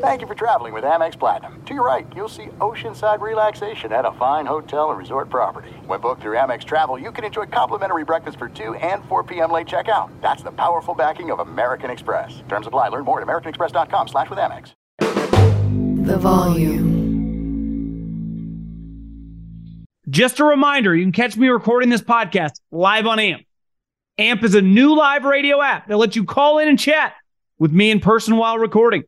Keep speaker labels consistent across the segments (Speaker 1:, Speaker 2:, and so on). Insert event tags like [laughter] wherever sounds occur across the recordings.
Speaker 1: Thank you for traveling with Amex Platinum. To your right, you'll see oceanside relaxation at a fine hotel and resort property. When booked through Amex Travel, you can enjoy complimentary breakfast for 2 and 4 p.m. late checkout. That's the powerful backing of American Express. Terms apply. Learn more at americanexpress.com slash with Amex.
Speaker 2: The volume.
Speaker 3: Just a reminder, you can catch me recording this podcast live on AMP. AMP is a new live radio app that lets you call in and chat with me in person while recording.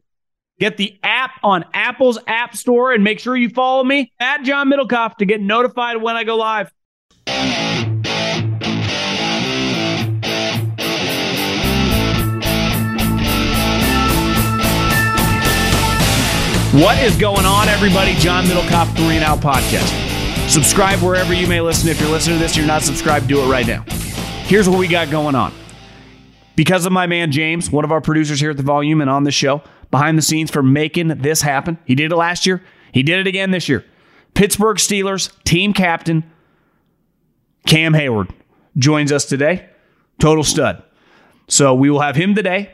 Speaker 3: Get the app on Apple's App Store and make sure you follow me at John Middlekauff to get notified when I go live. What is going on, everybody? John Middlekauff, Three and Out Podcast. Subscribe wherever you may listen. If you're listening to this, you're not subscribed, do it right now. Here's what we got going on. Because of my man James, one of our producers here at the Volume and on the show, behind the scenes for making this happen. He did it last year. He did it again this year. Pittsburgh Steelers team captain Cam Heyward joins us today. Total stud. So we will have him today.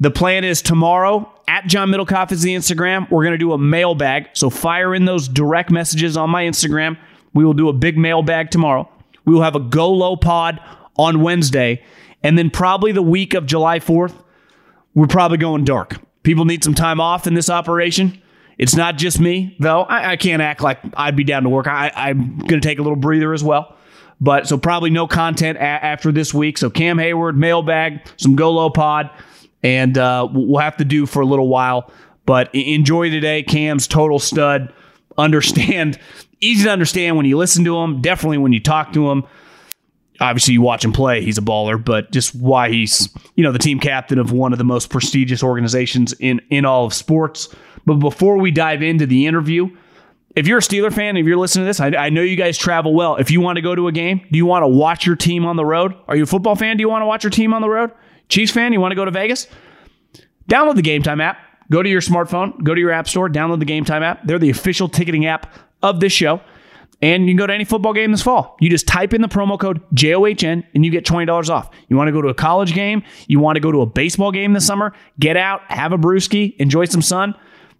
Speaker 3: The plan is tomorrow at John Middlekauff is the Instagram. We're going to do a mailbag. So fire in those direct messages on my Instagram. We will do a big mailbag tomorrow. We will have a GoLow pod on Wednesday. And then probably the week of July 4th, we're probably going dark. People need some time off in this operation. It's not just me, though. I, I can't act like I'd be down to work. I, I'm going to take a little breather as well. But so probably no content a- after this week. So Cam Heyward, mailbag, some GoLow pod and uh, we'll have to do for a little while. But enjoy today. Cam's total stud. Understand, [laughs] easy to understand when you listen to him. Definitely when you talk to him. Obviously, you watch him play. He's a baller, but just why he's you know the team captain of one of the most prestigious organizations in in all of sports. But before we dive into the interview, if you're a Steeler fan, if you're listening to this, I, I, know you guys travel well. If you want to go to a game, do you want to watch your team on the road? Are you a football fan? Do you want to watch your team on the road? Chiefs fan, you want to go to Vegas? Download the Gametime app. Go to your smartphone, go to your app store, download the Gametime app. They're the official ticketing app of this show. And you can go to any football game this fall. You just type in the promo code JOHN and you get $20 off. You want to go to a college game? You want to go to a baseball game this summer? Get out, have a brewski, enjoy some sun.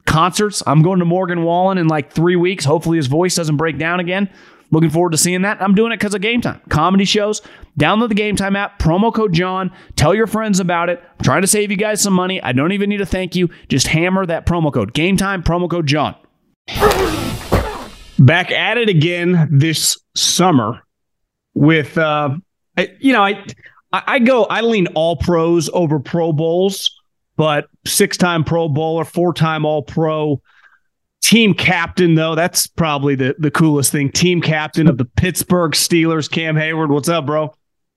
Speaker 3: Concerts. I'm going to Morgan Wallen in like three weeks. Hopefully his voice doesn't break down again. Looking forward to seeing that. I'm doing it because of Gametime. Comedy shows. Download the Gametime app, promo code John. Tell your friends about it. I'm trying to save you guys some money. I don't even need to thank you. Just hammer that promo code. Gametime, promo code John. Back at it again this summer with, uh, I, you know, I, I go, I lean all pros over Pro Bowls, but six time Pro Bowler, four time All Pro Team captain, though, that's probably the, the coolest thing. Team captain of the Pittsburgh Steelers, Cam Heyward. What's up, bro?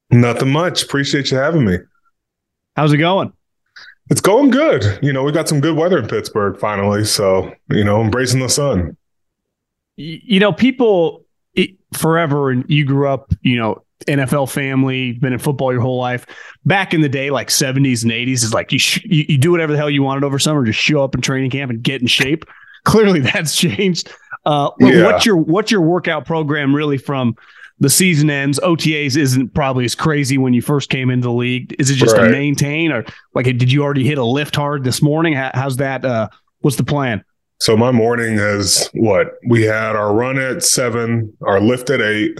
Speaker 4: Nothing much. Appreciate you having me.
Speaker 3: How's it going?
Speaker 4: It's going good. You know, we got some good weather in Pittsburgh finally. So, you know, embracing the sun.
Speaker 3: You know, people it, forever, and you grew up, you know, NFL family, been in football your whole life. Back in the day, like 70s and 80s, is like you, sh- you, you do whatever the hell you wanted over summer, just show up in training camp and get in shape [laughs] clearly that's changed. Uh, yeah. What's your what's your workout program really from the season ends? OTAs isn't probably as crazy when you first came into the league. Is it just right. to maintain, or like did you already hit a lift hard this morning? how's that? Uh, what's the plan?
Speaker 4: So my morning has what we had our run at seven, our lift at eight,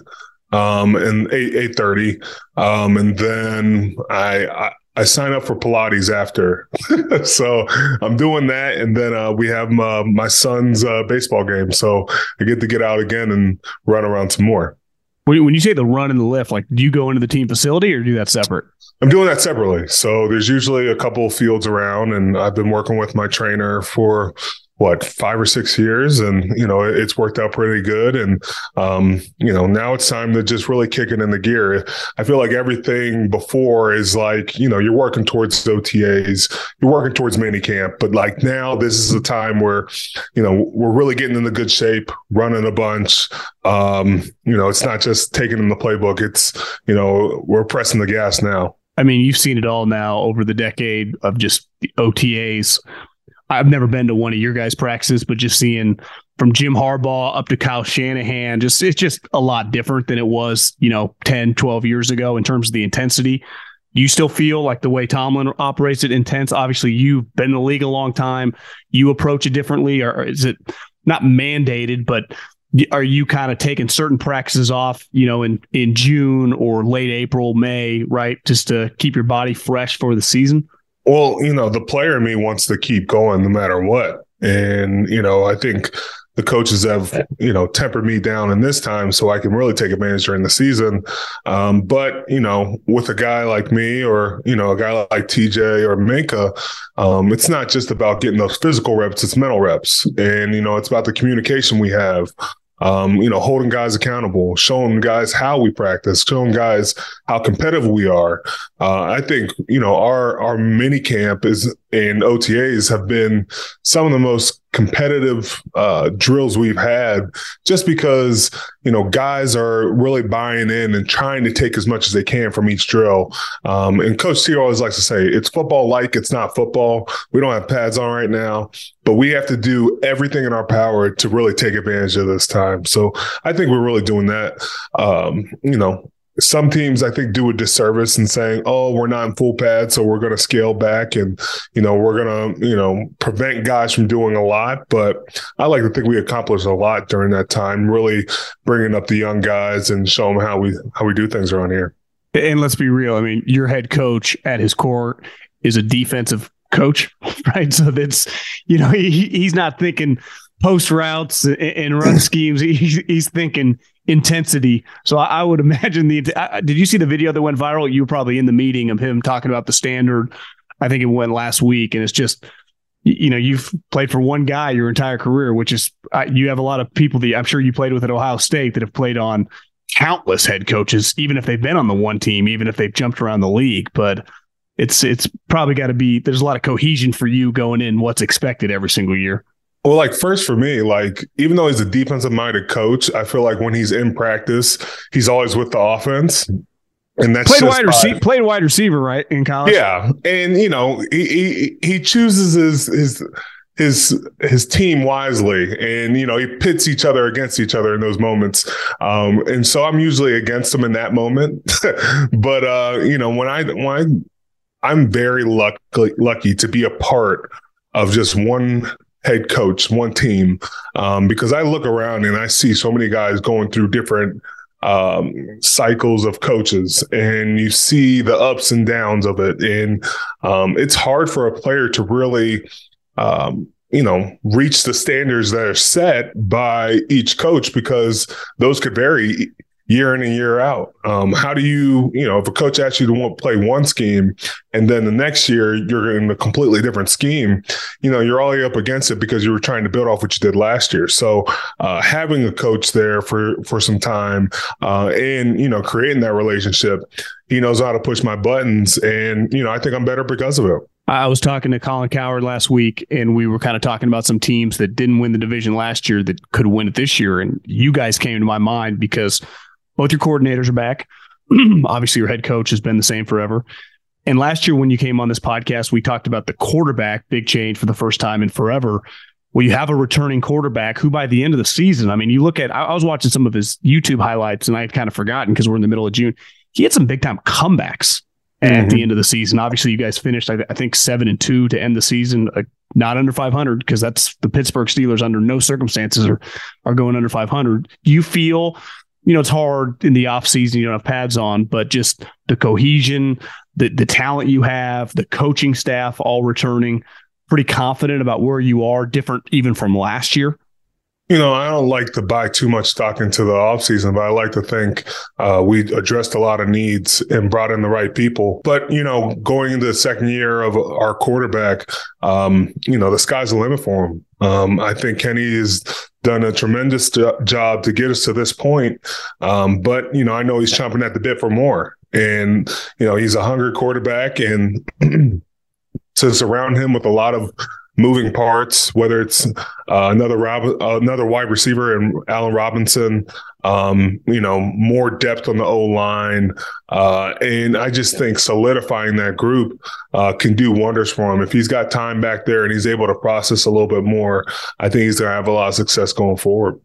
Speaker 4: um, and eight eight thirty, um, and then I, I I sign up for Pilates after. [laughs] so I'm doing that. And then uh, we have my, my son's uh, baseball game. So I get to get out again and run around some more.
Speaker 3: When you say the run and the lift, like do you go into the team facility or do that separate?
Speaker 4: I'm doing that separately. So there's usually a couple fields around, and I've been working with my trainer for what five or six years, and you know it's worked out pretty good. And um, you know now it's time to just really kick it in the gear. I feel like everything before is like you know you're working towards OTAs, you're working towards mini camp, but like now this is a time where you know we're really getting into good shape, running a bunch. Um, you know it's not just taking in the playbook; it's you know we're pressing the gas now.
Speaker 3: I mean, you've seen it all now over the decade of just the OTAs. I've never been to one of your guys' practices, but just seeing from Jim Harbaugh up to Kyle Shanahan, just it's just a lot different than it was, you know, 10, 12 years ago in terms of the intensity. You still feel like the way Tomlin operates it intense. Obviously, you've been in the league a long time. You approach it differently, or is it not mandated, but are you kind of taking certain practices off, you know, in in June or late April, May, right, just to keep your body fresh for the season?
Speaker 4: Well, you know, the player in me wants to keep going no matter what. And, you know, I think the coaches have, you know, tempered me down in this time so I can really take advantage during the season. Um, but, you know, with a guy like me or, you know, a guy like TJ or Minkah, um, it's not just about getting those physical reps, it's mental reps. And, you know, it's about the communication we have um, you know, holding guys accountable, showing guys how we practice, showing guys how competitive we are. Uh, I think you know our our mini camp is and OTAs have been some of the most competitive uh, drills we've had, just because you know guys are really buying in and trying to take as much as they can from each drill. Um, and Coach T always likes to say, "It's football like, it's not football." We don't have pads on right now, but we have to do everything in our power to really take advantage of this time. So I think we're really doing that. Um, you know, some teams I think do a disservice in saying, "Oh, we're not in full pad, so we're going to scale back, and you know we're going to you know prevent guys from doing a lot." But I like to think we accomplished a lot during that time, really bringing up the young guys and show them how we how we do things around here.
Speaker 3: And let's be real. I mean, your head coach at his core is a defensive coach, [laughs] right? So that's you know he, he's not thinking post routes and run [laughs] schemes. He's, he's thinking intensity. So I, I would [laughs] imagine the. I, did you see the video that went viral? You were probably in the meeting of him talking about the standard. I think it went last week, and it's just you know you've played for one guy your entire career, which is you have a lot of people that I'm sure you played with at Ohio State that have played on countless head coaches, even if they've been on the one team, even if they've jumped around the league, but. It's it's probably got to be there's a lot of cohesion for you going in what's expected every single year.
Speaker 4: Well, like first for me, like even though he's a defensive minded coach, I feel like when he's in practice, he's always with the offense. And that's
Speaker 3: played wide receiver, played wide receiver, right in college.
Speaker 4: Yeah, and you know he he, he chooses his his his his team wisely and you know he pits each other against each other in those moments um, and so i'm usually against him in that moment [laughs] but uh, you know when i when i i'm very lucky lucky to be a part of just one head coach, one team, um, because I look around and I see so many guys going through different um, cycles of coaches, and you see the ups and downs of it, and um, it's hard for a player to really. Um, you know, reach the standards that are set by each coach because those could vary year in and year out. Um, how do you, you know, if a coach asks you to play one scheme and then the next year you're in a completely different scheme, you know, you're all up against it because you were trying to build off what you did last year. So uh, having a coach there for for some time uh, and you know creating that relationship, he knows how to push my buttons, and you know, I think I'm better because of it.
Speaker 3: I was talking to Colin Cowherd last week, and we were kind of talking about some teams that didn't win the division last year that could win it this year. And you guys came to my mind because both your coordinators are back. [clears throat] Obviously, your head coach has been the same forever. And last year, when you came on this podcast, we talked about the quarterback big change for the first time in forever. Well, you have a returning quarterback who, by the end of the season, I mean, you look at, I, was watching some of his YouTube highlights and I had kind of forgotten because we're in the middle of June. He had some big time comebacks mm-hmm. at the end of the season. Obviously, you guys finished, I, I think, seven and two to end the season, uh, not under 500, because that's the Pittsburgh Steelers under no circumstances are, are going under 500. Do you feel you know, it's hard in the off season. You don't have pads on, but just the cohesion, the the talent you have, the coaching staff all returning. Pretty confident about where you are, different even from last year.
Speaker 4: You know, I don't like to buy too much stock into the offseason, but I like to think uh, we addressed a lot of needs and brought in the right people. But, you know, going into the second year of our quarterback, um, you know, the sky's the limit for him. Um, I think Kenny has done a tremendous job to get us to this point. Um, but, you know, I know he's chomping at the bit for more. And, you know, he's a hungry quarterback and [clears throat] to surround him with a lot of moving parts, whether it's uh, another Rob, another wide receiver and Allen Robinson, um, you know, more depth on the O line, uh, and I just think solidifying that group uh, can do wonders for him. If he's got time back there and he's able to process a little bit more, I think he's going to have a lot of success going forward.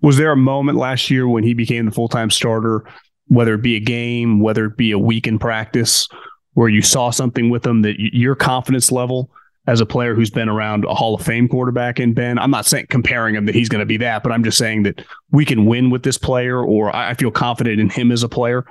Speaker 3: Was there a moment last year when he became the full time starter, whether it be a game, whether it be a week in practice, where you saw something with him that your confidence level? As a player who's been around a Hall of Fame quarterback in Ben. I'm not saying comparing him that he's going to be that, but I'm just saying that we can win with this player, or I feel confident in him as a player.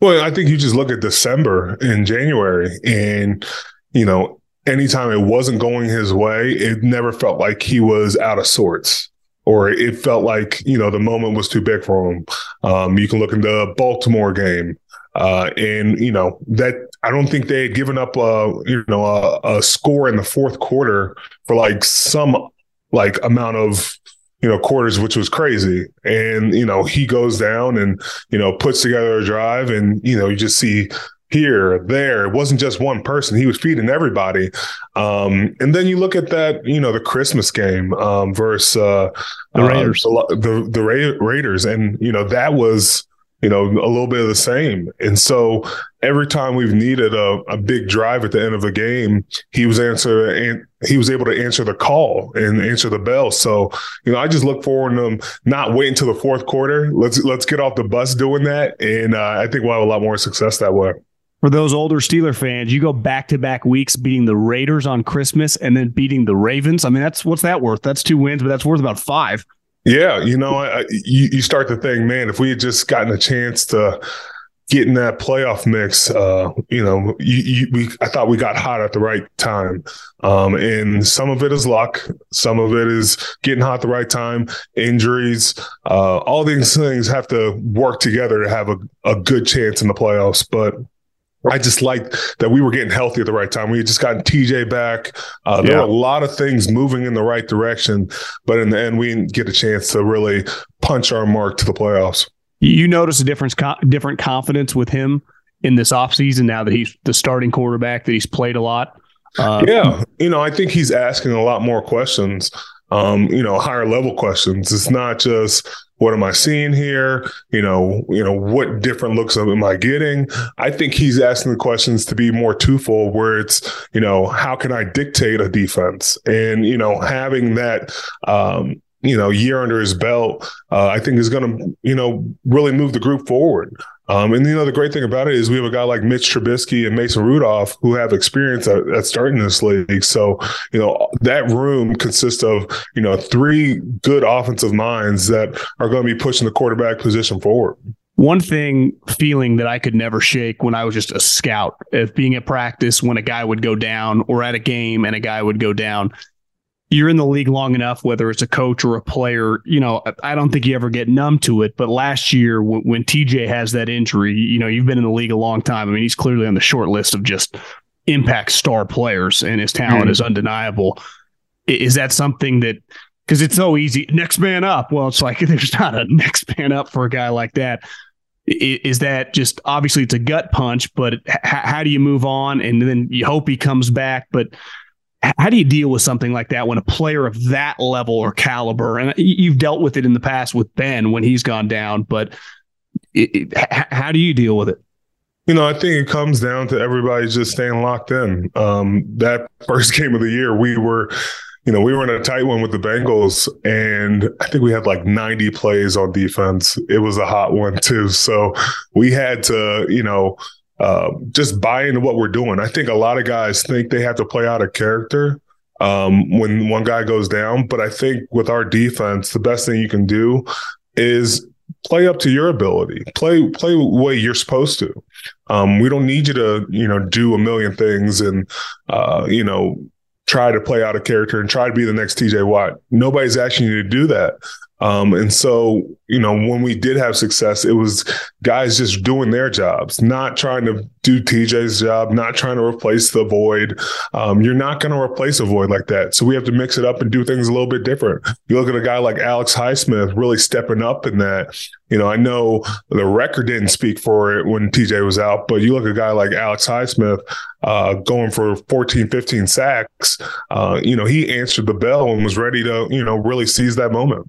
Speaker 4: Well, I think you just look at December and January, and you know, anytime it wasn't going his way, it never felt like he was out of sorts. Or it felt like you know the moment was too big for him. Um, you can look in the Baltimore game. Uh, and you know that I don't think they had given up a you know a, a, score in the fourth quarter for like some like amount of you know quarters, which was crazy. And you know he goes down and you know puts together a drive, and you know you just see here, there. It wasn't just one person. He was feeding everybody. Um, and then you look at that, you know, the Christmas game um, versus uh,
Speaker 3: the Raiders,
Speaker 4: uh, the, the, the Ra- Raiders, and you know that was you know, a little bit of the same. And so every time we've needed a, a big drive at the end of a game, he was answer and he was able to answer the call and answer the bell. So, you know, I just look forward to him not waiting until the fourth quarter. Let's let's get off the bus doing that. And uh, I think we'll have a lot more success that way.
Speaker 3: For those older Steeler fans, you go back to back weeks beating the Raiders on Christmas and then beating the Ravens. I mean, that's what's that worth? That's two wins, but that's worth about five.
Speaker 4: Yeah, you know, I, you, you start to think, man, if we had just gotten a chance to get in that playoff mix, uh, you know, you, you, we I thought we got hot at the right time, um, and some of it is luck, some of it is getting hot at the right time, injuries, uh, all these things have to work together to have a, a good chance in the playoffs, but. I just like that we were getting healthy at the right time. We had just gotten TJ back. Uh, there yeah. were a lot of things moving in the right direction, but in the end, we didn't get a chance to really punch our mark to the playoffs.
Speaker 3: You notice a difference, different confidence with him in this offseason now that he's the starting quarterback, that he's played a lot.
Speaker 4: Uh, yeah, you know, I think he's asking a lot more questions um, you know, higher level questions. It's not just what am I seeing here? You know, you know, what different looks am I getting? I think he's asking the questions to be more twofold, where it's, you know, how can I dictate a defense? And, you know, having that um, you know, year under his belt, uh, I think is going to, you know, really move the group forward. Um, and you know, the great thing about it is we have a guy like Mitch Trubisky and Mason Rudolph who have experience at, at starting this league. So, you know, that room consists of, you know, three good offensive minds that are going to be pushing the quarterback position forward.
Speaker 3: One thing feeling that I could never shake when I was just a scout, of being at practice when a guy would go down or at a game and a guy would go down, you're in the league long enough, whether it's a coach or a player, you know, I don't think you ever get numb to it. But last year, when, when, TJ has that injury, you know, you've been in the league a long time. I mean, he's clearly on the short list of just impact star players, and his talent mm-hmm. is undeniable. Is that something that, because it's so easy, next man up? Well, it's like [laughs] there's not a next man up for a guy like that. Is that just obviously it's a gut punch, but how do you move on? And then you hope he comes back, but how do you deal with something like that when a player of that level or caliber, and you've dealt with it in the past with Ben when he's gone down, but it, it, how do you deal with it?
Speaker 4: You know, I think it comes down to everybody just staying locked in. Um, that first [laughs] game of the year, we were, you know, we were in a tight one with the Bengals, and I think we had like 90 plays on defense. It was a hot one too. So we had to, you know, uh, just buy into what we're doing. I think a lot of guys think they have to play out a character um, when one guy goes down, but I think with our defense, the best thing you can do is play up to your ability. Play play way you're supposed to. Um, we don't need you to you know do a million things and uh, you know try to play out a character and try to be the next TJ Watt. Nobody's asking you to do that. Um, and so, you know, when we did have success, it was guys just doing their jobs, not trying to do TJ's job, not trying to replace the void. Um, you're not going to replace a void like that. So we have to mix it up and do things a little bit different. You look at a guy like Alex Highsmith really stepping up in that. You know, I know the record didn't speak for it when TJ was out, but you look at a guy like Alex Highsmith uh, going for 14, 15 sacks. Uh, you know, he answered the bell and was ready to, you know, really seize that moment.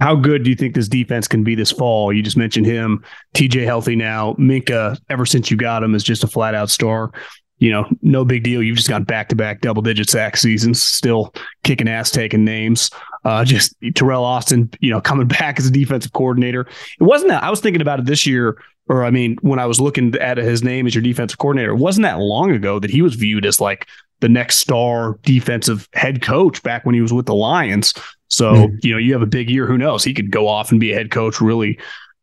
Speaker 3: How good do you think this defense can be this fall? You just mentioned him, TJ healthy now. Minkah, ever since you got him, is just a flat out star. You know, no big deal. You've just got back to back double digit sack seasons, still kicking ass, taking names. Uh, just Teryl Austin, you know, coming [laughs] back as a defensive coordinator. It wasn't that I was thinking about it this year, or I mean, when I was looking at his name as your defensive coordinator, it wasn't that long ago that he was viewed as like the next star defensive head coach back when he was with the Lions. So, mm-hmm. you know, you have a big year. Who knows? He could go off and be a head coach really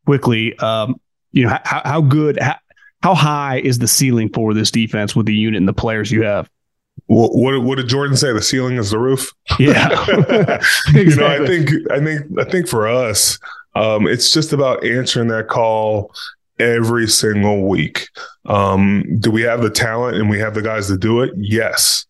Speaker 3: quickly. Um, you know, how, how good, how, how high is the ceiling for this defense with the unit and the players you have?
Speaker 4: What, what, what did Jordan say? The ceiling is the roof.
Speaker 3: Yeah,
Speaker 4: exactly. [laughs] you know, I think I think I think for us, um, it's just about answering that call every single week. Um, do we have the talent and we have the guys to do it? Yes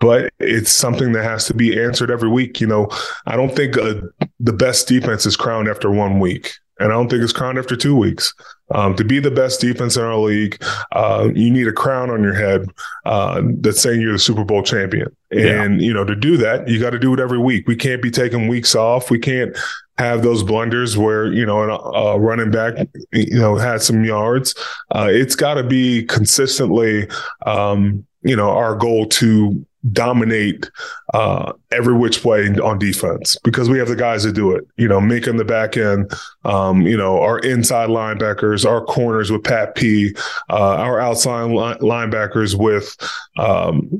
Speaker 4: but it's something that has to be answered every week. You know, I don't think uh, the best defense is crowned after one week, and I don't think it's crowned after two weeks. Um, to be the best defense in our league, uh, you need a crown on your head uh, that's saying you're the Super Bowl champion. And yeah. you know, to do that, you got to do it every week. We can't be taking weeks off. We can't have those blunders where you know a, running back you know had some yards. Uh, it's got to be consistently. Um, you know, our goal to dominate uh, every which way on defense because we have the guys to do it. You know, making the back end, um, you know, our inside linebackers, our corners with Pat P, uh, our outside li- linebackers with. Um,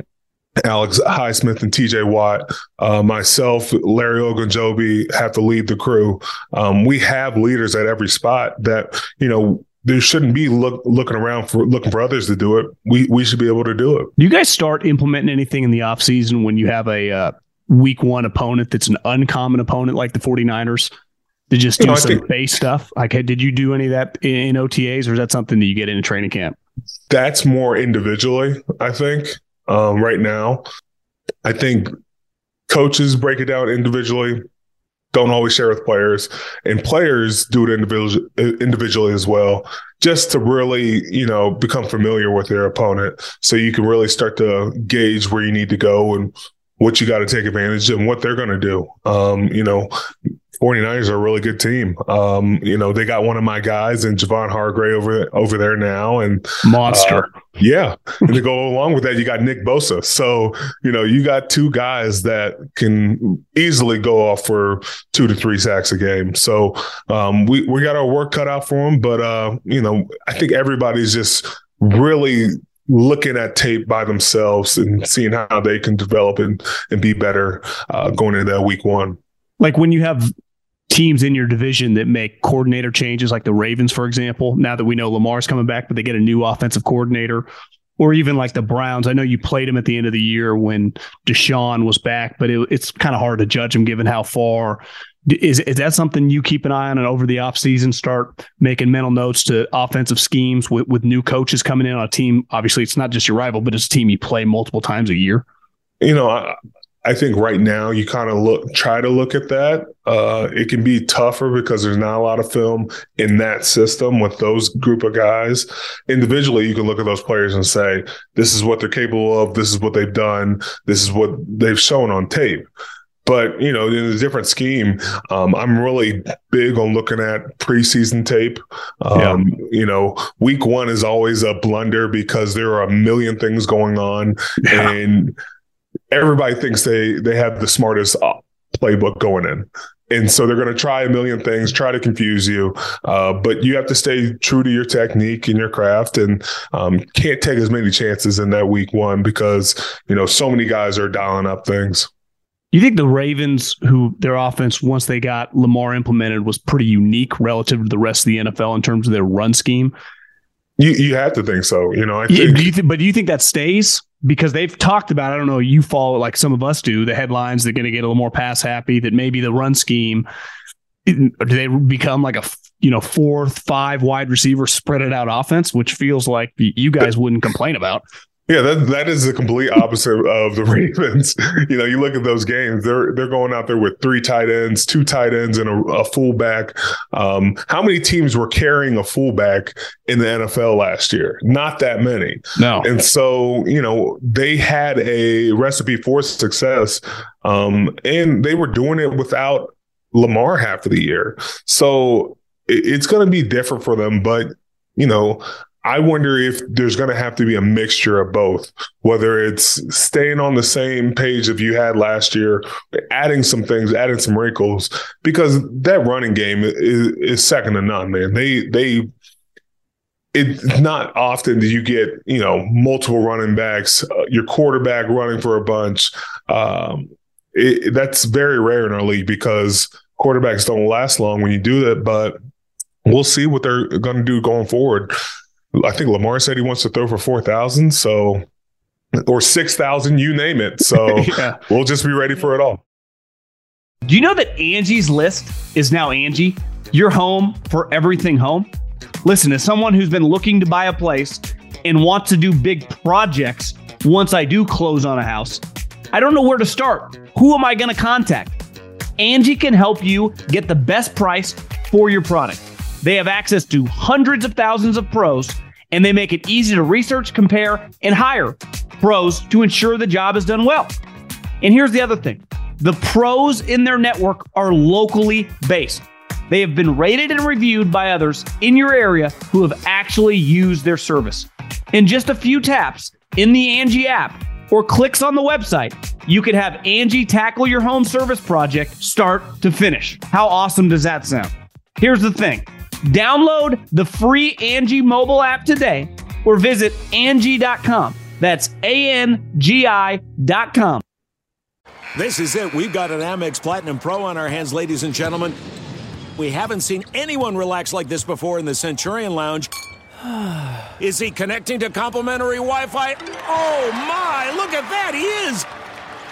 Speaker 4: Alex Highsmith and TJ Watt, uh, myself, Larry Ogunjobi have to lead the crew. Um, we have leaders at every spot that, you know, there shouldn't be look, looking around for looking for others to do it. We we should be able to do it.
Speaker 3: Do you guys start implementing anything in the offseason when you have a uh, week one opponent that's an uncommon opponent like the 49ers? To just do you know, some think, base stuff? Like, did you do any of that in, in OTAs, or is that something that you get in a training camp?
Speaker 4: That's more individually, I think. Um, right now, I think coaches break it down individually don't always share with players, and players do it individually, as well, just to really, you know, become familiar with their opponent, so you can really start to gauge where you need to go and what you got to take advantage of and what they're going to do. Um, you know, 49ers are a really good team. Um, you know, they got one of my guys and Javon Hargrave over over there now, and
Speaker 3: monster.
Speaker 4: Uh, yeah, and to go along with that, you got Nick Bosa. So you know, you got two guys that can easily go off for two to three sacks a game. So um, we we got our work cut out for them, but uh, you know, I think everybody's just really looking at tape by themselves and seeing how they can develop and, and be better uh, going into that week one.
Speaker 3: Like when you have teams in your division that make coordinator changes, like the Ravens, for example. Now that we know Lamar's coming back, but they get a new offensive coordinator, or even like the Browns. I know you played them at the end of the year when Deshaun was back, but it, it's kind of hard to judge them given how far. Is is that something you keep an eye on and over the offseason start making mental notes to offensive schemes with, with new coaches coming in on a team? Obviously, it's not just your rival, but it's a team you play multiple times a year.
Speaker 4: You know, I, I think right now you kind of look try to look at that. Uh, it can be tougher because there's not a lot of film in that system with those group of guys. Individually, you can look at those players and say, "This is what they're capable of. This is what they've done. This is what they've shown on tape." But you know, in a different scheme, um, I'm really big on looking at preseason tape. Um, yeah. You know, week one is always a blunder because there are a million things going on, yeah. and everybody thinks they they have the smartest uh, playbook going in. And so they're going to try a million things, try to confuse you, uh, but you have to stay true to your technique and your craft, and um, can't take as many chances in that week one because you know so many guys are dialing up things.
Speaker 3: You think the Ravens, who their offense once they got Lamar implemented, was pretty unique relative to the rest of the NFL in terms of their run scheme?
Speaker 4: You you have to think so. You know, I
Speaker 3: Yeah,
Speaker 4: think
Speaker 3: do you th- but do you think that stays? Because they've talked about, I don't know, you follow like some of us do, the headlines, they're going to get a little more pass happy, that maybe the run scheme, do they become like a you know, four, five wide receiver spread it out offense, which feels like you guys wouldn't complain about.
Speaker 4: Yeah, that that is the complete opposite of the [laughs] Ravens. You know, you look at those games; they're they're going out there with three tight ends, two tight ends, and a, a fullback. Um, how many teams were carrying a fullback in the NFL last year? Not that many.
Speaker 3: No.
Speaker 4: And so, you know, they had a recipe for success, um, and they were doing it without Lamar half of the year. So it, it's going to be different for them, but you know. I wonder if there's going to have to be a mixture of both, whether it's staying on the same page that you had last year, adding some things, adding some wrinkles, because that running game is, is second to none, man. They they it's not often that you get you know multiple running backs, uh, your quarterback running for a bunch. Um, it, that's very rare in our league because quarterbacks don't last long when you do that. But we'll see what they're going to do going forward. I think Lamar said he wants to throw for four thousand, so or six thousand, you name it. So [laughs]
Speaker 3: Yeah.
Speaker 4: we'll just be ready for it all.
Speaker 3: Do you know that Angie's list is now Angi? Your home for everything home? Listen, as someone who's been looking to buy a place and wants to do big projects once I do close on a house, I don't know where to start. Who am I going to contact? Angi can help you get the best price for your product. They have access to hundreds of thousands of pros, and they make it easy to research, compare, and hire pros to ensure the job is done well. And here's the other thing the pros in their network are locally based. They have been rated and reviewed by others in your area who have actually used their service. In just a few taps in the Angi app or clicks on the website, you can have Angi tackle your home service project start to finish. How awesome does that sound? Here's the thing download the free Angi mobile app today or visit Angi.com. That's A N G I.com.
Speaker 5: This is it. We've got an Amex Platinum Pro on our hands, ladies and gentlemen. We haven't seen anyone relax like this before in the Centurion Lounge. [sighs] Is he connecting to complimentary Wi Fi? Oh my, look at that, he is!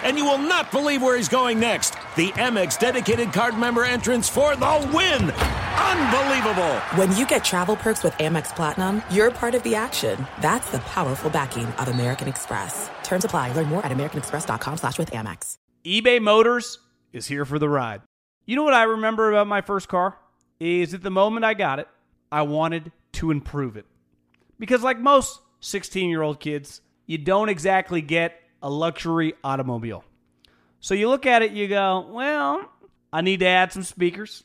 Speaker 5: And you will not believe where he's going next. The Amex dedicated card member entrance for the win! Unbelievable!
Speaker 6: When you get travel perks with Amex Platinum, you're part of the action. That's the powerful backing of American Express. Terms apply. Learn more at americanexpress.com slash with Amex.
Speaker 3: eBay Motors is here for the ride. You know what I remember about my first car? Is at the moment I got it, I wanted to improve it. Because, like most 16 year old kids, you don't exactly get a luxury automobile. So you look at it, you go, well, I need to add some speakers.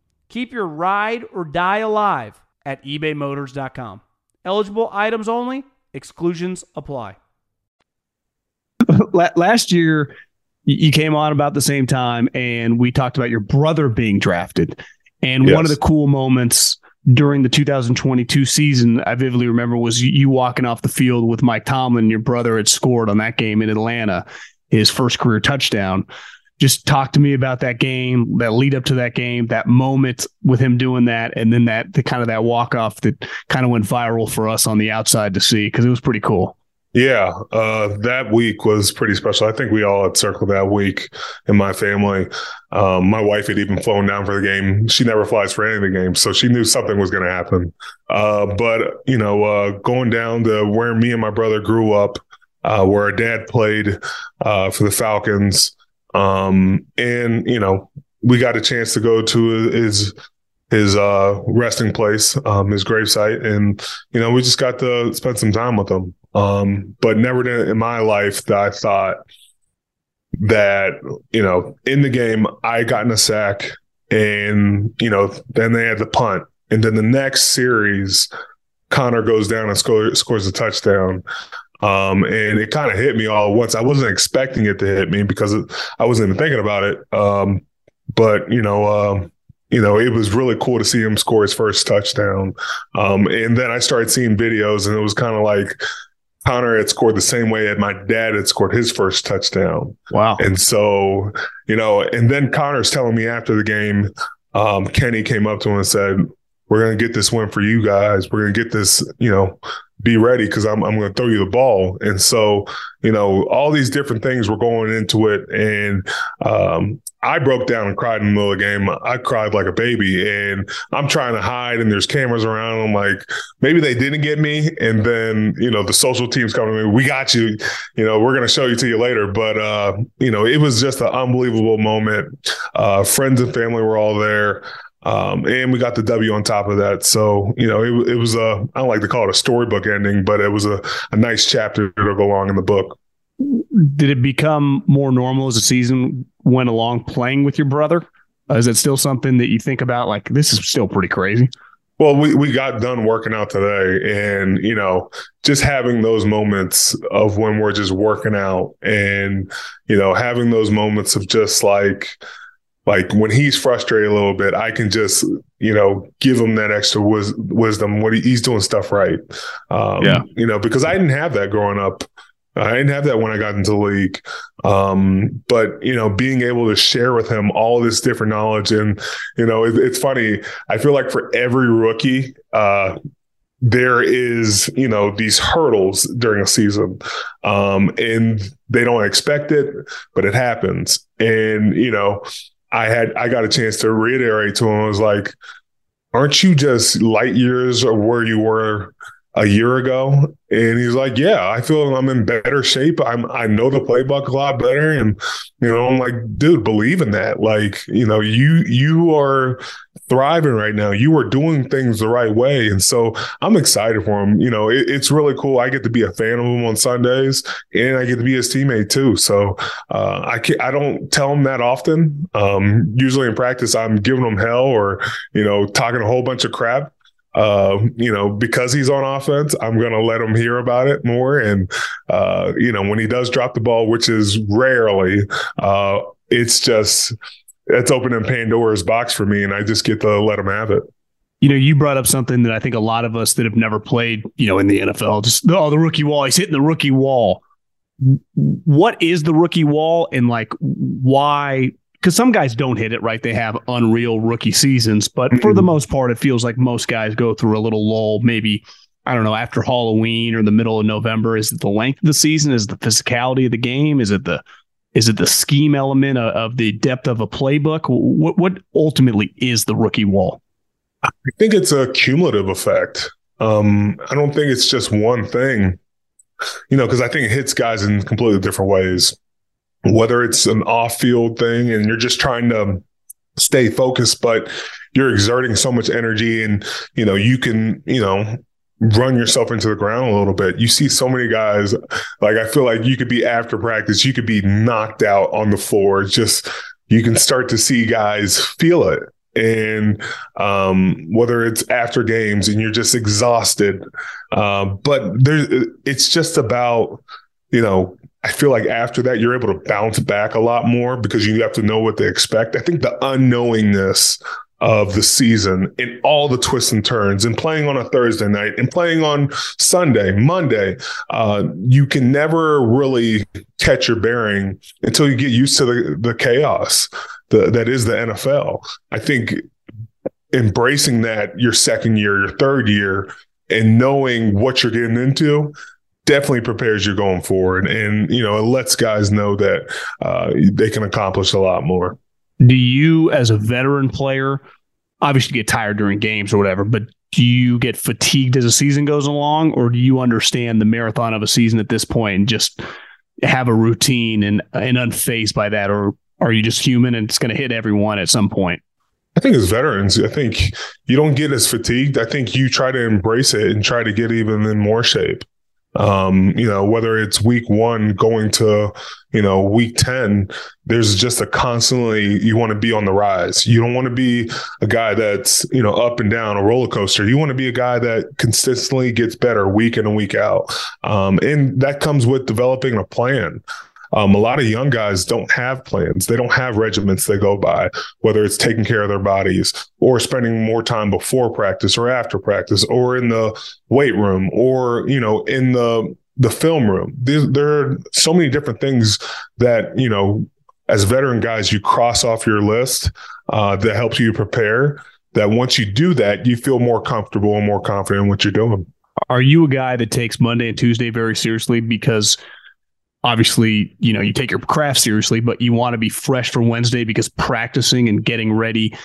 Speaker 3: Keep your ride or die alive at ebaymotors.com. Eligible items only, exclusions apply. Last year, you came on about the same time, and we talked about your brother being drafted. And
Speaker 4: Yes.
Speaker 3: one of the cool moments during the 2022 season, I vividly remember, was you, you walking off the field with Mike Tomlin. Your brother had scored on that game in Atlanta, his first career touchdown. Just talk to me about that game, that lead up to that game, that moment with him doing that, and then that the kind of that walk off that kind of went viral for us on the outside to see because it was pretty cool.
Speaker 4: Yeah, uh, that week was pretty special. I think we all had circled that week in my family. Um, my wife had even flown down for the game. She never flies for any of the games, so she knew something was going to happen. Uh, but you know, uh, going down to where me and my brother grew up, uh, where our dad played uh, for the Falcons, um, and you know, we got a chance to go to his his uh, resting place, um, his gravesite, and you know, we just got to spend some time with him. Um, but never in my life that I thought that, you know, in the game, I got in a sack and, you know, then they had the punt. And then the next series, Connor goes down and score, scores a touchdown. Um, and it kind of hit me all at once. I wasn't expecting it to hit me because I wasn't even thinking about it. Um, but you know, uh, you know, it was really cool to see him score his first touchdown. Um, and then I started seeing videos, and it was kind of like Connor had scored the same way that my dad had scored his first touchdown.
Speaker 3: Wow.
Speaker 4: And so, you know, and then Connor's telling me after the game, um, Kenny came up to him and said, We're gonna get this win for you guys. We're gonna get this, you know, be ready because I'm I'm gonna throw you the ball. And so, you know, all these different things were going into it. And um, I broke down and cried in the middle of the game. I cried like a baby, and I'm trying to hide, and there's cameras around. I'm like, maybe they didn't get me, and then you know the social teams coming to me. We got you. You know, we're gonna show you to you later. But uh, you know, it was just an unbelievable moment. Uh, friends and family were all there. Um, and we got the W on top of that. So, you know, it, it was a, I don't like to call it a storybook ending, but it was a, a nice chapter to go along in the book
Speaker 3: did it become more normal as the season went along playing with your brother? Uh, is it still something that you think about? Like, this is still pretty crazy.
Speaker 4: Well, we, we got done working out today, and you know, just having those moments of when we're just working out, and you know, having those moments of just like, like when he's frustrated a little bit, I can just you know give him that extra wis- wisdom. What he, he's doing stuff right, um, yeah. You know, because I didn't have that growing up. I didn't have that when I got into the league. Um, but you know, being able to share with him all this different knowledge, and you know, it, it's funny. I feel like for every rookie, uh, there is you know these hurdles during a season, um, and they don't expect it, but it happens. And you know, I had I got a chance to reiterate to him. I was like, "Aren't you just light years of where you were?" a year ago and he's like yeah i feel i'm in better shape i'm i know the playbook a lot better and you know i'm like dude believe in that like you know you you are thriving right now. You are doing things the right way. And so i'm excited for him you know it, it's really cool. I get to be a fan of him on sundays and i get to be his teammate too. So uh, i can't i don't tell him that often. Um, usually in practice i'm giving him hell or you know talking a whole bunch of crap. Uh, you know, because he's on offense, I'm going to let him hear about it more. And, uh, you know, when he does drop the ball, which is rarely, uh, it's just, it's opening Pandora's box for me. And I just get to let him have it.
Speaker 3: You know, you brought up something that I think a lot of us that have never played, you know, in the NFL, just, oh, the rookie wall, he's hitting the rookie wall. What is the rookie wall and like why because some guys don't hit it right. They have unreal rookie seasons, but for the most part, it feels like most guys go through a little lull. Maybe I don't know after Halloween or the middle of November. Is it the length of the season? Is it the physicality of the game? Is it the is it the scheme element of, the depth of a playbook? What what ultimately is the rookie wall?
Speaker 4: I think it's a cumulative effect. Um, I don't think it's just one thing, you know, because I think it hits guys in completely different ways whether it's an off field thing and you're just trying to stay focused, but you're exerting so much energy and, you know, you can, you know, run yourself into the ground a little bit. You see so many guys, like I feel like you could be after practice, you could be knocked out on the floor. just you can start to see guys feel it. And um, whether it's after games and you're just exhausted, uh, but there, it's just about you know I feel like after that, you're able to bounce back a lot more because you have to know what to expect. I think the unknowingness of the season and all the twists and turns and playing on a Thursday night and playing on Sunday, Monday, uh, you can never really catch your bearing until you get used to the, the chaos the, that is the NFL. I think embracing that your second year, your third year, and knowing what you're getting into definitely prepares you going forward, and you know it lets guys know that uh, they can accomplish a lot more.
Speaker 3: Do you, as a veteran player, obviously get tired during games or whatever, but do you get fatigued as a season goes along, or do you understand the marathon of a season at this point and just have a routine and and unfazed by that, or are you just human and it's going to hit everyone at some point?
Speaker 4: I think as veterans, I think you don't get as fatigued. I think you try to embrace it and try to get even in more shape. Um, you know, whether it's week one going to, you know, week 10, there's just a constantly, you want to be on the rise. You don't want to be a guy that's, you know, up and down a roller coaster. You want to be a guy that consistently gets better week in and week out. Um, and that comes with developing a plan. Um, a lot of young guys don't have plans. They don't have regiments they go by, whether it's taking care of their bodies or spending more time before practice or after practice or in the weight room or, you know, in the the film room. There, there are so many different things that, you know, as veteran guys, you cross off your list uh, that helps you prepare. That once you do that, you feel more comfortable and more confident in what you're doing.
Speaker 3: Are you a guy that takes Monday and Tuesday very seriously because obviously, you know, you take your craft seriously, but you want to be fresh for Wednesday because practicing and getting ready,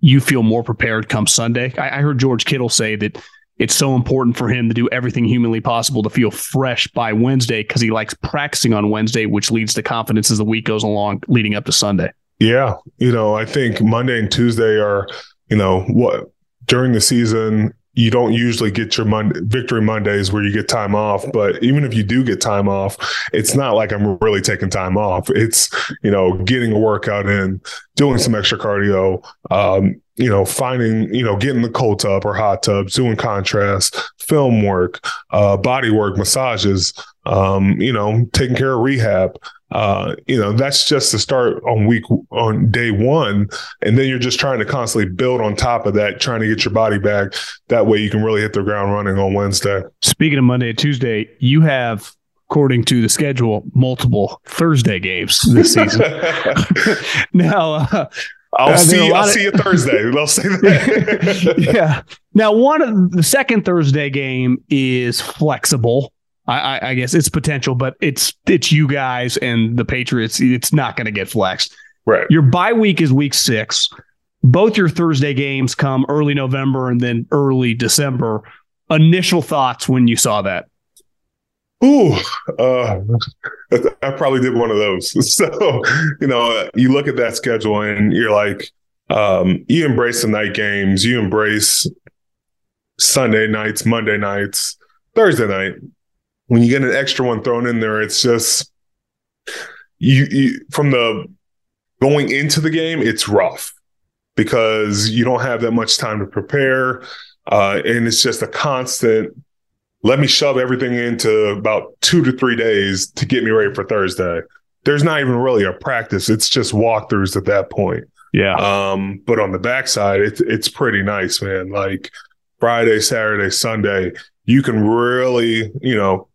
Speaker 3: you feel more prepared come Sunday. I, I heard George Kittle say that it's so important for him to do everything humanly possible to feel fresh by Wednesday because he likes practicing on Wednesday, which leads to confidence as the week goes along leading up to Sunday.
Speaker 4: Yeah. You know, I think Monday and Tuesday are, you know, what during the season, you don't usually get your Monday, victory Mondays where you get time off. But even if you do get time off, it's not like I'm really taking time off. It's, you know, getting a workout in, doing some extra cardio, um, you know, finding, you know, getting the cold tub or hot tubs, doing contrast, film work, uh, body work, massages, um, you know, taking care of rehab uh, you know, that's just the start on week on day one. And then you're just trying to constantly build on top of that, trying to get your body back. That way you can really hit the ground running on Wednesday.
Speaker 3: Speaking of Monday and Tuesday, you have according to the schedule, multiple Thursday games this season. [laughs] now, uh,
Speaker 4: I'll see. I'll of, see you Thursday. They'll say that. [laughs]
Speaker 3: yeah. Now, one of the second Thursday game is flexible. I, I, guess it's potential, but it's it's you guys and the Patriots. It's not going to get flexed.
Speaker 4: Right.
Speaker 3: Your bye week is week six. Both your Thursday games come early November and then early December. Initial thoughts when you saw that?
Speaker 4: Ooh, uh, [laughs] I probably did one of those. [laughs] So, you know, you look at that schedule and you're like, um, you embrace the night games, you embrace Sunday nights, Monday nights, Thursday night when you get an extra one thrown in there, it's just you, you from the going into the game, it's rough because you don't have that much time to prepare. Uh, and it's just a constant let me shove everything into about two to three days to get me ready for Thursday. There's not even really a practice. It's just walkthroughs at that point.
Speaker 3: Yeah.
Speaker 4: Um, but on the backside, it's it's pretty nice, man. Like Friday, Saturday, Sunday, you can really, you know,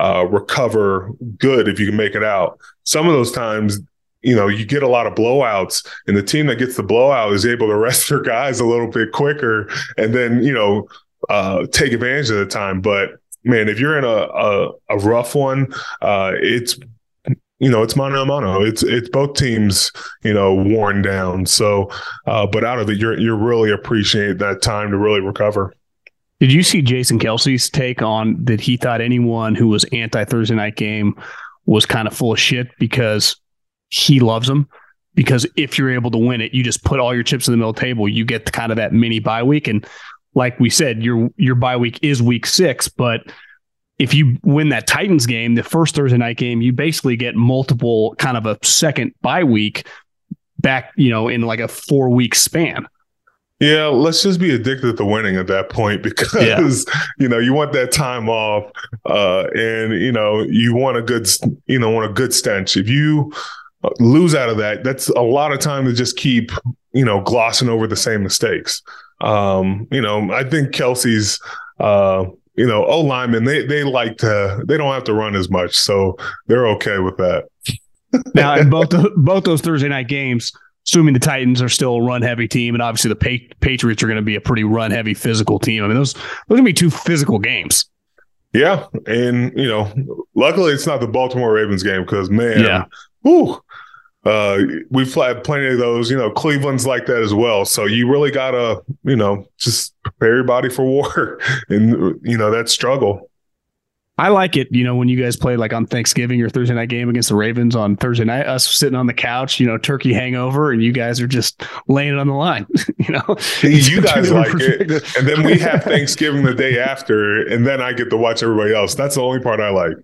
Speaker 4: uh, recover good if you can make it out. Some of those times, you know, you get a lot of blowouts, and the team that gets the blowout is able to [laughs] rest their guys a little bit quicker, and then you know, uh, take advantage of the time. But man, if you're in a a, a rough one, uh, it's you know, it's mano a mano. It's it's both teams, you know, worn down. So, uh, but out of it, you're you're really appreciate that time to really recover.
Speaker 3: Did you see Jason Kelce's take on that he thought anyone who was anti Thursday night game was kind of full of shit because he loves them? Because if you're able to win it, you just put all your chips in the middle table. You get the, kind of that mini bye week. And like we said, your your bye week is week six, but if you win that Titans game, the first Thursday night game, you basically get multiple kind of a second bye week back, you know, in like a four week span.
Speaker 4: Yeah, let's just be addicted to winning at that point [laughs] because yeah. you know you want that time off, uh, and you know you want a good you know want a good stench. If you uh, lose out of that, that's a lot of time to just keep you know glossing over the same mistakes. Um, you know, I think Kelce's uh, you know, O linemen, they they like to they don't have to run as much, so they're okay with that.
Speaker 3: now, in both the, both those Thursday night games, assuming the Titans are still a run heavy team, and obviously the pa- Patriots are going to be a pretty run heavy physical team. I mean, those those are going to be two physical games.
Speaker 4: Yeah, and you know, luckily it's not the Baltimore Ravens game because man,
Speaker 3: Yeah.
Speaker 4: whew, uh, we've had plenty of those. You know, Cleveland's like that as well. So you really gotta, you know, just prepare your body for war, [laughs] and you know that struggle.
Speaker 3: I like it, you know, when you guys play like on Thanksgiving or Thursday night game against the Ravens on Thursday night, us sitting on the couch, you know, turkey hangover, and you guys are just laying it on the line. [laughs] you know,
Speaker 4: You [laughs] guys like it, and then we have [laughs] Thanksgiving the day after, and then I get to watch everybody else. That's the only part I like.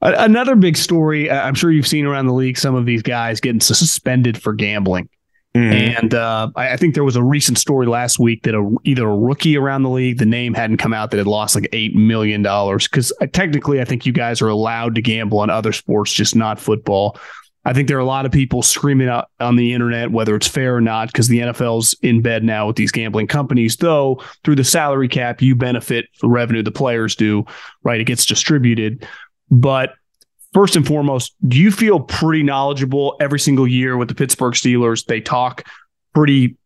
Speaker 3: Another big story, I'm sure you've seen around the league, some of these guys getting suspended for gambling.
Speaker 4: Mhm.
Speaker 3: And uh, I, think there was a recent story last week that a, either a rookie around the league, the name hadn't come out, that had lost like $8 million. Because technically, I think you guys are allowed to gamble on other sports, just not football. I think there are a lot of people screaming out on the internet whether it's fair or not, because the NFL's in bed now with these gambling companies. Though through the salary cap, you benefit the revenue the players do, right? It gets distributed. But first and foremost, do you feel pretty knowledgeable every single year with the Pittsburgh Steelers? They talk pretty,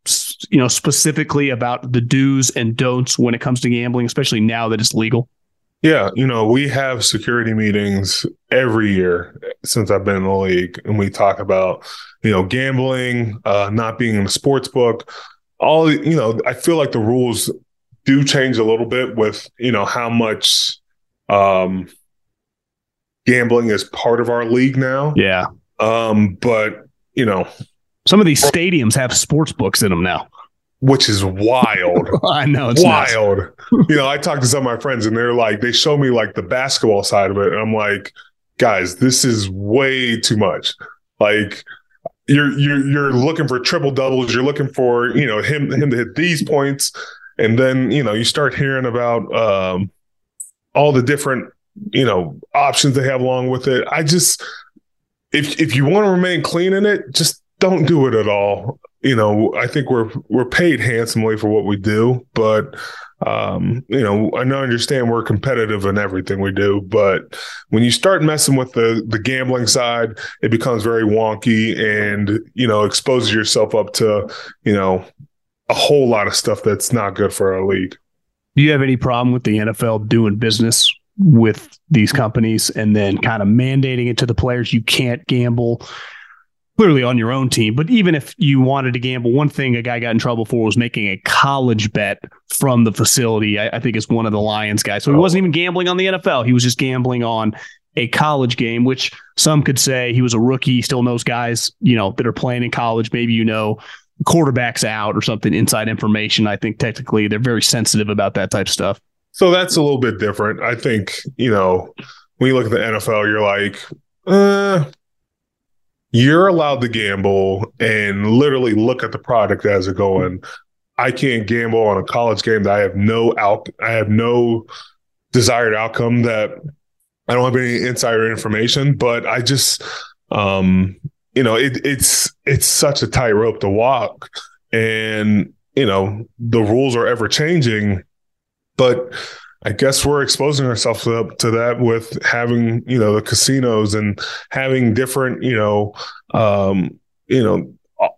Speaker 3: you know, specifically about the do's and don'ts when it comes to gambling, especially now that it's legal.
Speaker 4: Yeah, you know, we have security meetings every year since I've been in the league, and we talk about, you know, gambling, uh, not being in the sports book. All you know, I feel like the rules do change a little bit with, you know, how much um gambling is part of our league now.
Speaker 3: Yeah.
Speaker 4: Um, but you know,
Speaker 3: Some of these stadiums have sports books in them now.
Speaker 4: which is wild. [laughs]
Speaker 3: I know it's
Speaker 4: wild. you know, I talked to some of my friends and they're like, they show me like the basketball side of it. And I'm like, guys, this is way too much. Like you're you're you're looking for triple doubles, you're looking for, you know, him him to hit these points. And then, you know, you start hearing about um all the different, you know, options they have along with it. I just if if you want to remain clean in it, just don't do it at all you know, I think we're we're paid handsomely for what we do, but um, you know, I know understand we're competitive in everything we do, but when you start messing with the the gambling side, it becomes very wonky and you know exposes yourself up to you know a whole lot of stuff that's not good for our league.
Speaker 3: Do you have any problem with the NFL doing business with these companies and then kind of mandating it to the players? You can't gamble clearly on your own team, but even if you wanted to gamble, one thing a guy got in trouble for was making a college bet from the facility. I, I think it's one of the Lions guys. So he wasn't even gambling on the NFL. He was just gambling on a college game, which some could say he was a rookie, still knows guys, you know, that are playing in college. Maybe you know quarterbacks out or something, inside information. I think technically they're very sensitive about that type of stuff.
Speaker 4: So that's a little bit different. I think, you know, when you look at the NFL, you're like, uh, you're allowed to gamble and literally look at the product as it going. I can't gamble on a college game that I have no out I have no desired outcome that I don't have any insider information, but I just um you know it, it's it's such a tightrope to walk and you know the rules are ever changing but I guess we're exposing ourselves to that with having, you know, the casinos and having different, you know, um, you know, uh,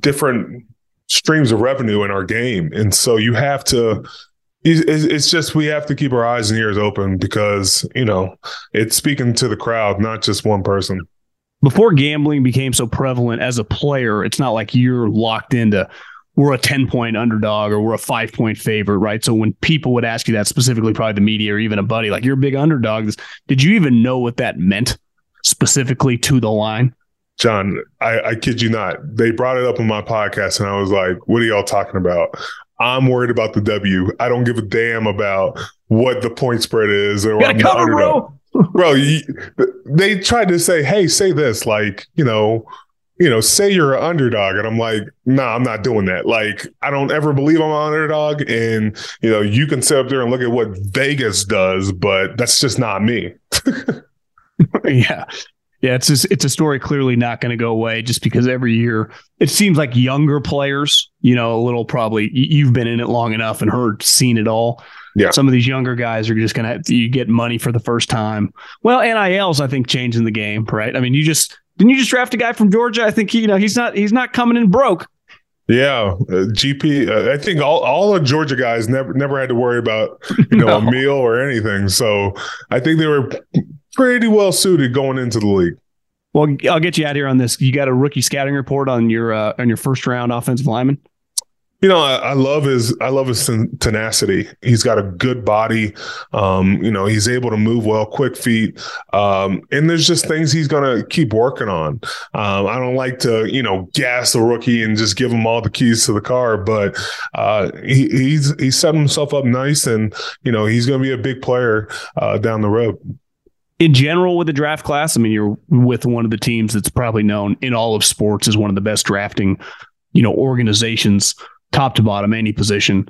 Speaker 4: different streams of revenue in our game. And so you have to it's just we have to keep our eyes and ears open because, you know, it's speaking to the crowd, not just one person.
Speaker 3: Before gambling became so prevalent as a player, it's not like you're locked into we're a 10 point underdog or we're a five point favorite, right? So when people would ask you that, specifically probably the media or even a buddy, like you're a big underdog, did you even know what that meant specifically to the line?
Speaker 4: John, I, I kid you not. They brought it up on my podcast and I was like, what are y'all talking about? I'm worried about the W. I don't give a damn about what the point spread is or I'm the
Speaker 3: cover,
Speaker 4: underdog.
Speaker 3: bro.
Speaker 4: bro you, they tried to say hey say this like you know you know say you're an underdog and i'm like nah i'm not doing that. Like i don't ever believe i'm an underdog and you know you can sit up there and look at what vegas does but that's just not me. [laughs]
Speaker 3: Yeah. Yeah it's just, it's a story clearly not going to go away just because every year it seems like younger players you know a little probably you've been in it long enough and heard seen it all.
Speaker 4: Yeah.
Speaker 3: some of these younger guys are just going to you get money for the first time. Well nils i think changing the game right? I mean you just didn't you just draft a guy from georgia i think he, you know he's not he's not coming in broke
Speaker 4: Yeah, uh, GP. Uh, I think all all the Georgia guys never never had to worry about you know [laughs] no. a meal or anything. So I think they were pretty well suited going into the league.
Speaker 3: Well, I'll get you out here on this. You got a rookie scouting report on your uh, on your first round offensive lineman.
Speaker 4: You know, I, I, love his I love his tenacity. He's got a good body. Um, you know, he's able to move well, quick feet. Um, and there's just things he's gonna keep working on. Um, I don't like to, you know, gas the rookie and just give him all the keys to the car, but uh, he, he's he's set himself up nice, and you know, he's gonna be a big player uh, down the road
Speaker 3: in general with the draft class, I mean, you're with one of the teams that's probably known in all of sports as one of the best drafting, you know, organizations top to bottom, any position.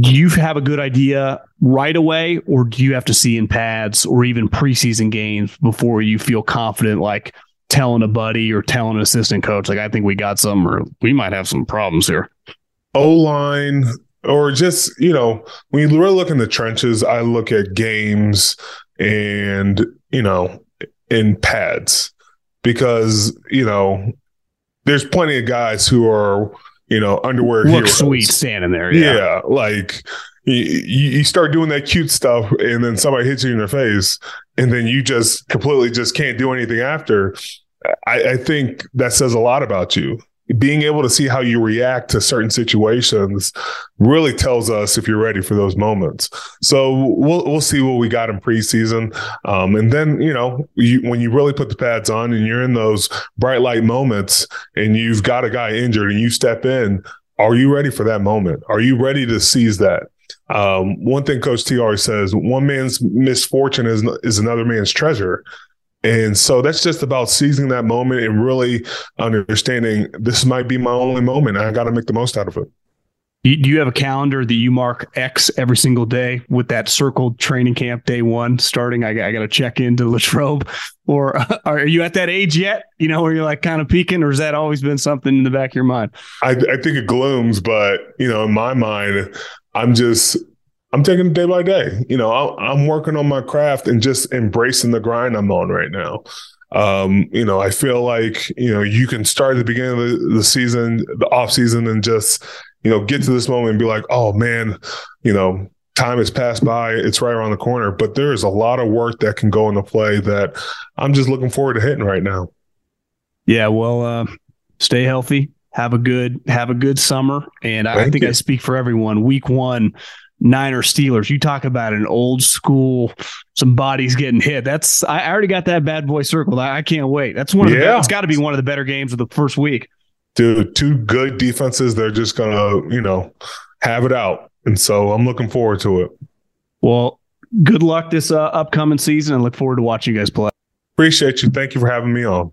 Speaker 3: Do you have a good idea right away, or do you have to see in pads or even preseason games before you feel confident, like telling a buddy or telling an assistant coach, like, I think we got some, or we might have some problems here?
Speaker 4: O line, or just, you know, when you really look in the trenches, I look at games and, you know, in pads because, you know, there's plenty of guys who are you know, underwear.
Speaker 3: Look heroes. sweet standing there. Yeah,
Speaker 4: yeah like you, you start doing that cute stuff, and then somebody hits you in the face, and then you just completely just can't do anything after. I, I think that says a lot about you being able to see how you react to certain situations really tells us if you're ready for those moments. So we'll we'll see what we got in preseason, um, and then you know you, when you really put the pads on and you're in those bright light moments, and you've got a guy injured and you step in, are you ready for that moment? Are you ready to seize that? Um, one thing Coach T always says: one man's misfortune is is another man's treasure. And so that's just about seizing that moment and really understanding this might be my only moment. I got to make the most out of it.
Speaker 3: Do you have a calendar that you mark X every single day with that circled training camp day one starting? I, I got to check into Latrobe, or [laughs] are you at that age yet? You know, where you're like kind of peaking, or has that always been something in the back of your mind?
Speaker 4: I, I think it glooms, but you know, in my mind, I'm just I'm taking it day by day. You know, I'm working on my craft and just embracing the grind I'm on right now. Um, you know, I feel like, you know, you can start at the beginning of the, the season, the off season, and just, you know, get to this moment and be like, oh man, you know, time has passed by. It's right around the corner. But there is a lot of work that can go into play that I'm just looking forward to hitting right now.
Speaker 3: Yeah. Well, uh, stay healthy. Have a good, have a good summer. And I, I think you. I speak for everyone. Week one, Niner Steelers. You talk about an old school, some bodies getting hit. That's I already got that bad boy circled. I, I can't wait. That's one of yeah. the. It's got to be one of the better games of the first week.
Speaker 4: Dude, two good defenses. They're just gonna you know have it out, and so I'm looking forward to it.
Speaker 3: Well, good luck this uh, upcoming season, and look forward to watching you guys play.
Speaker 4: Appreciate you. Thank you for having me on.